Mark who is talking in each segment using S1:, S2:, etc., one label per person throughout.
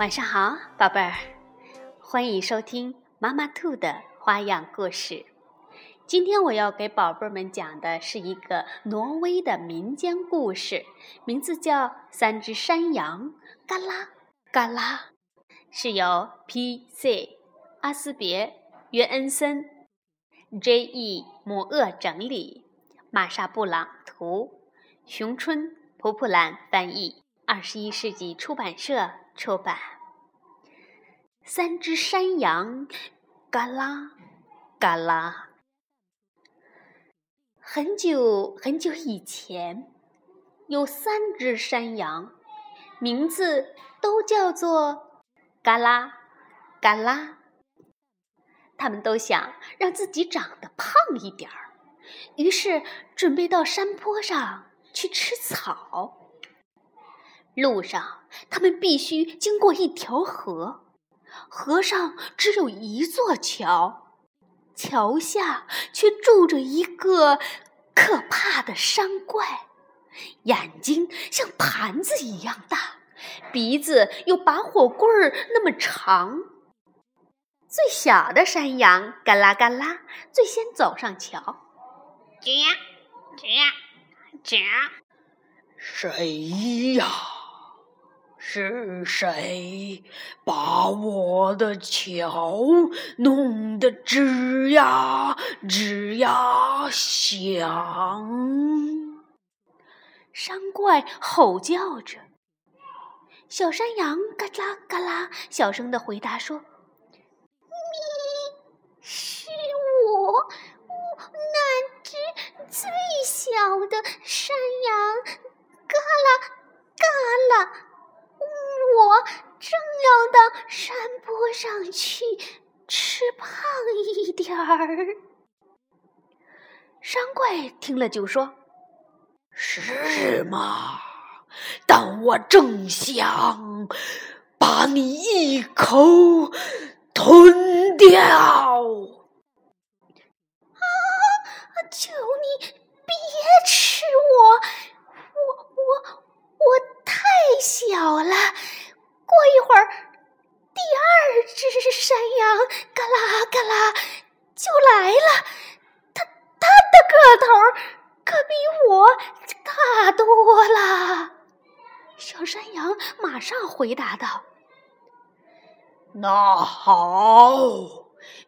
S1: 晚上好，宝贝儿，欢迎收听妈妈兔的花样故事。今天我要给宝贝们讲的是一个挪威的民间故事，名字叫《三只山羊》，嘎啦嘎啦，是由 P.C. 阿斯别约恩森、J.E. 摩厄整理，玛莎布朗图，熊春普普兰翻译，二十一世纪出版社。出版。三只山羊，嘎啦嘎啦。很久很久以前，有三只山羊，名字都叫做嘎啦嘎啦。他们都想让自己长得胖一点儿，于是准备到山坡上去吃草。路上，他们必须经过一条河，河上只有一座桥，桥下却住着一个可怕的山怪，眼睛像盘子一样大，鼻子有拔火棍儿那么长。最小的山羊嘎啦嘎啦，最先走上桥，
S2: 吱吱吱，
S3: 谁呀？是谁把我的桥弄得吱呀吱呀响？
S1: 山怪吼叫着。小山羊嘎啦嘎啦，小声的回答说：“
S4: 咪，是我，我那只最小的山羊，嘎啦嘎啦。”我正要到山坡上去吃胖一点儿。
S1: 山怪听了就说：“
S3: 是吗？但我正想把你一口吞掉。”
S4: 啊！求你别吃我！我我我太小了。过一会儿，山羊嘎啦嘎啦就来了。它它的个头可比我大多了。
S1: 小山羊马上回答道：“
S3: 那好，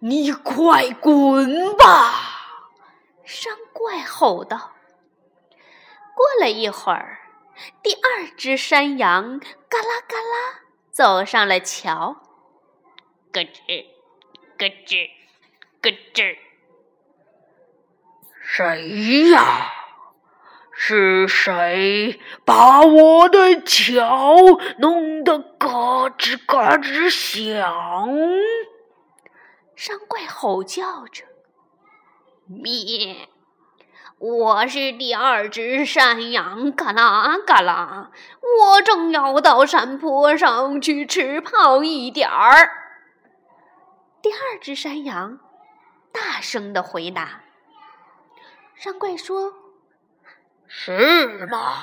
S3: 你快滚吧！”
S1: 山怪吼道。过了一会儿，第二只山羊嘎啦嘎啦。走上了桥，
S2: 咯吱，咯吱，咯吱。
S3: 谁呀？是谁把我的脚弄得咯吱咯吱响？
S1: 山怪吼叫着：“
S2: 咩！”我是第二只山羊，嘎啦嘎啦！我正要到山坡上去吃胖一点儿。
S1: 二只山羊大声的回答。山怪说：“
S3: 是吗？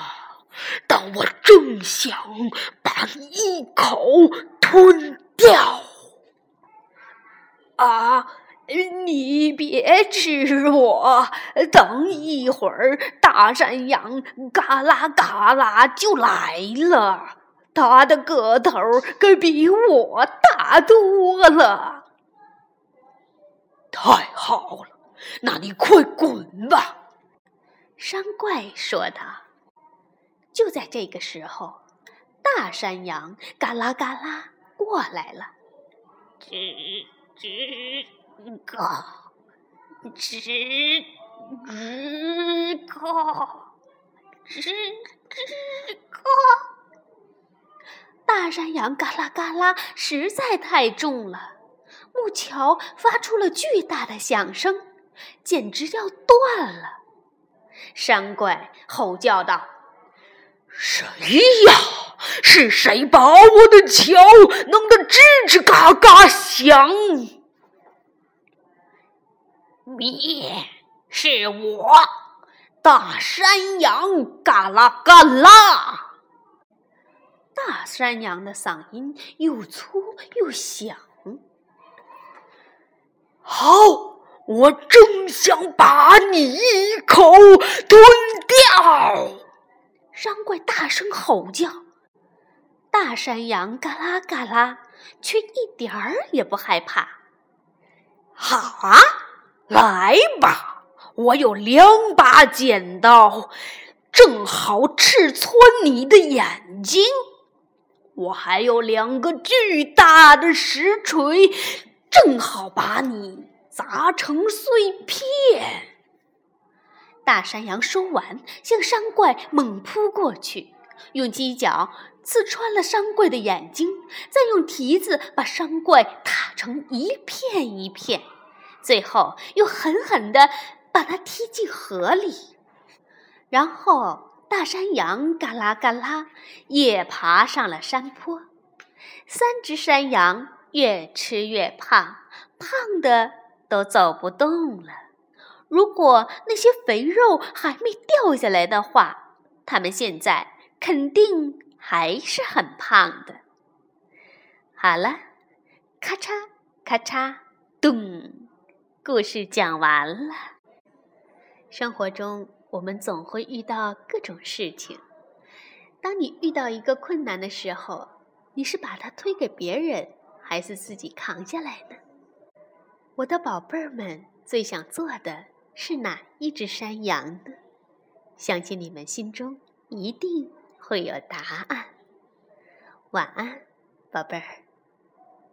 S3: 但我正想把你一口吞掉。”
S2: 啊！你别吃我，等一会儿，大山羊嘎啦嘎啦就来了。它的个头可比我大多了。
S3: 太好了，那你快滚吧！
S1: 山怪说道。就在这个时候，大山羊嘎啦嘎啦过来了。
S2: 吱吱。个，吱吱个，吱吱个。
S1: 大山羊嘎啦嘎啦实在太重了，木桥发出了巨大的响声，简直要断了。山怪吼叫道：“
S3: 谁呀？是谁把我的桥弄得吱吱嘎嘎响？”
S2: 你，是我，大山羊，嘎啦嘎啦。
S1: 大山羊的嗓音又粗又响。
S3: 好，我正想把你一口吞掉！
S1: 山怪大声吼叫，大山羊嘎啦嘎啦，却一点儿也不害怕。
S3: 好啊，来吧，我有两把剪刀，正好刺穿你的眼睛。我还有两个巨大的石锤。正好把你砸成碎片！
S1: 大山羊说完，向山怪猛扑过去，用犄角刺穿了山怪的眼睛，再用蹄子把山怪踏成一片一片，最后又狠狠地把它踢进河里。然后，大山羊嘎啦嘎啦也爬上了山坡。三只山羊。越吃越胖，胖的都走不动了。如果那些肥肉还没掉下来的话，他们现在肯定还是很胖的。好了，咔嚓咔嚓，咚，故事讲完了。生活中，我们总会遇到各种事情。当你遇到一个困难的时候，你是把它推给别人？还是自己扛下来呢？我的宝贝儿们最想做的是哪一只山羊呢？相信你们心中一定会有答案。晚安，宝贝儿。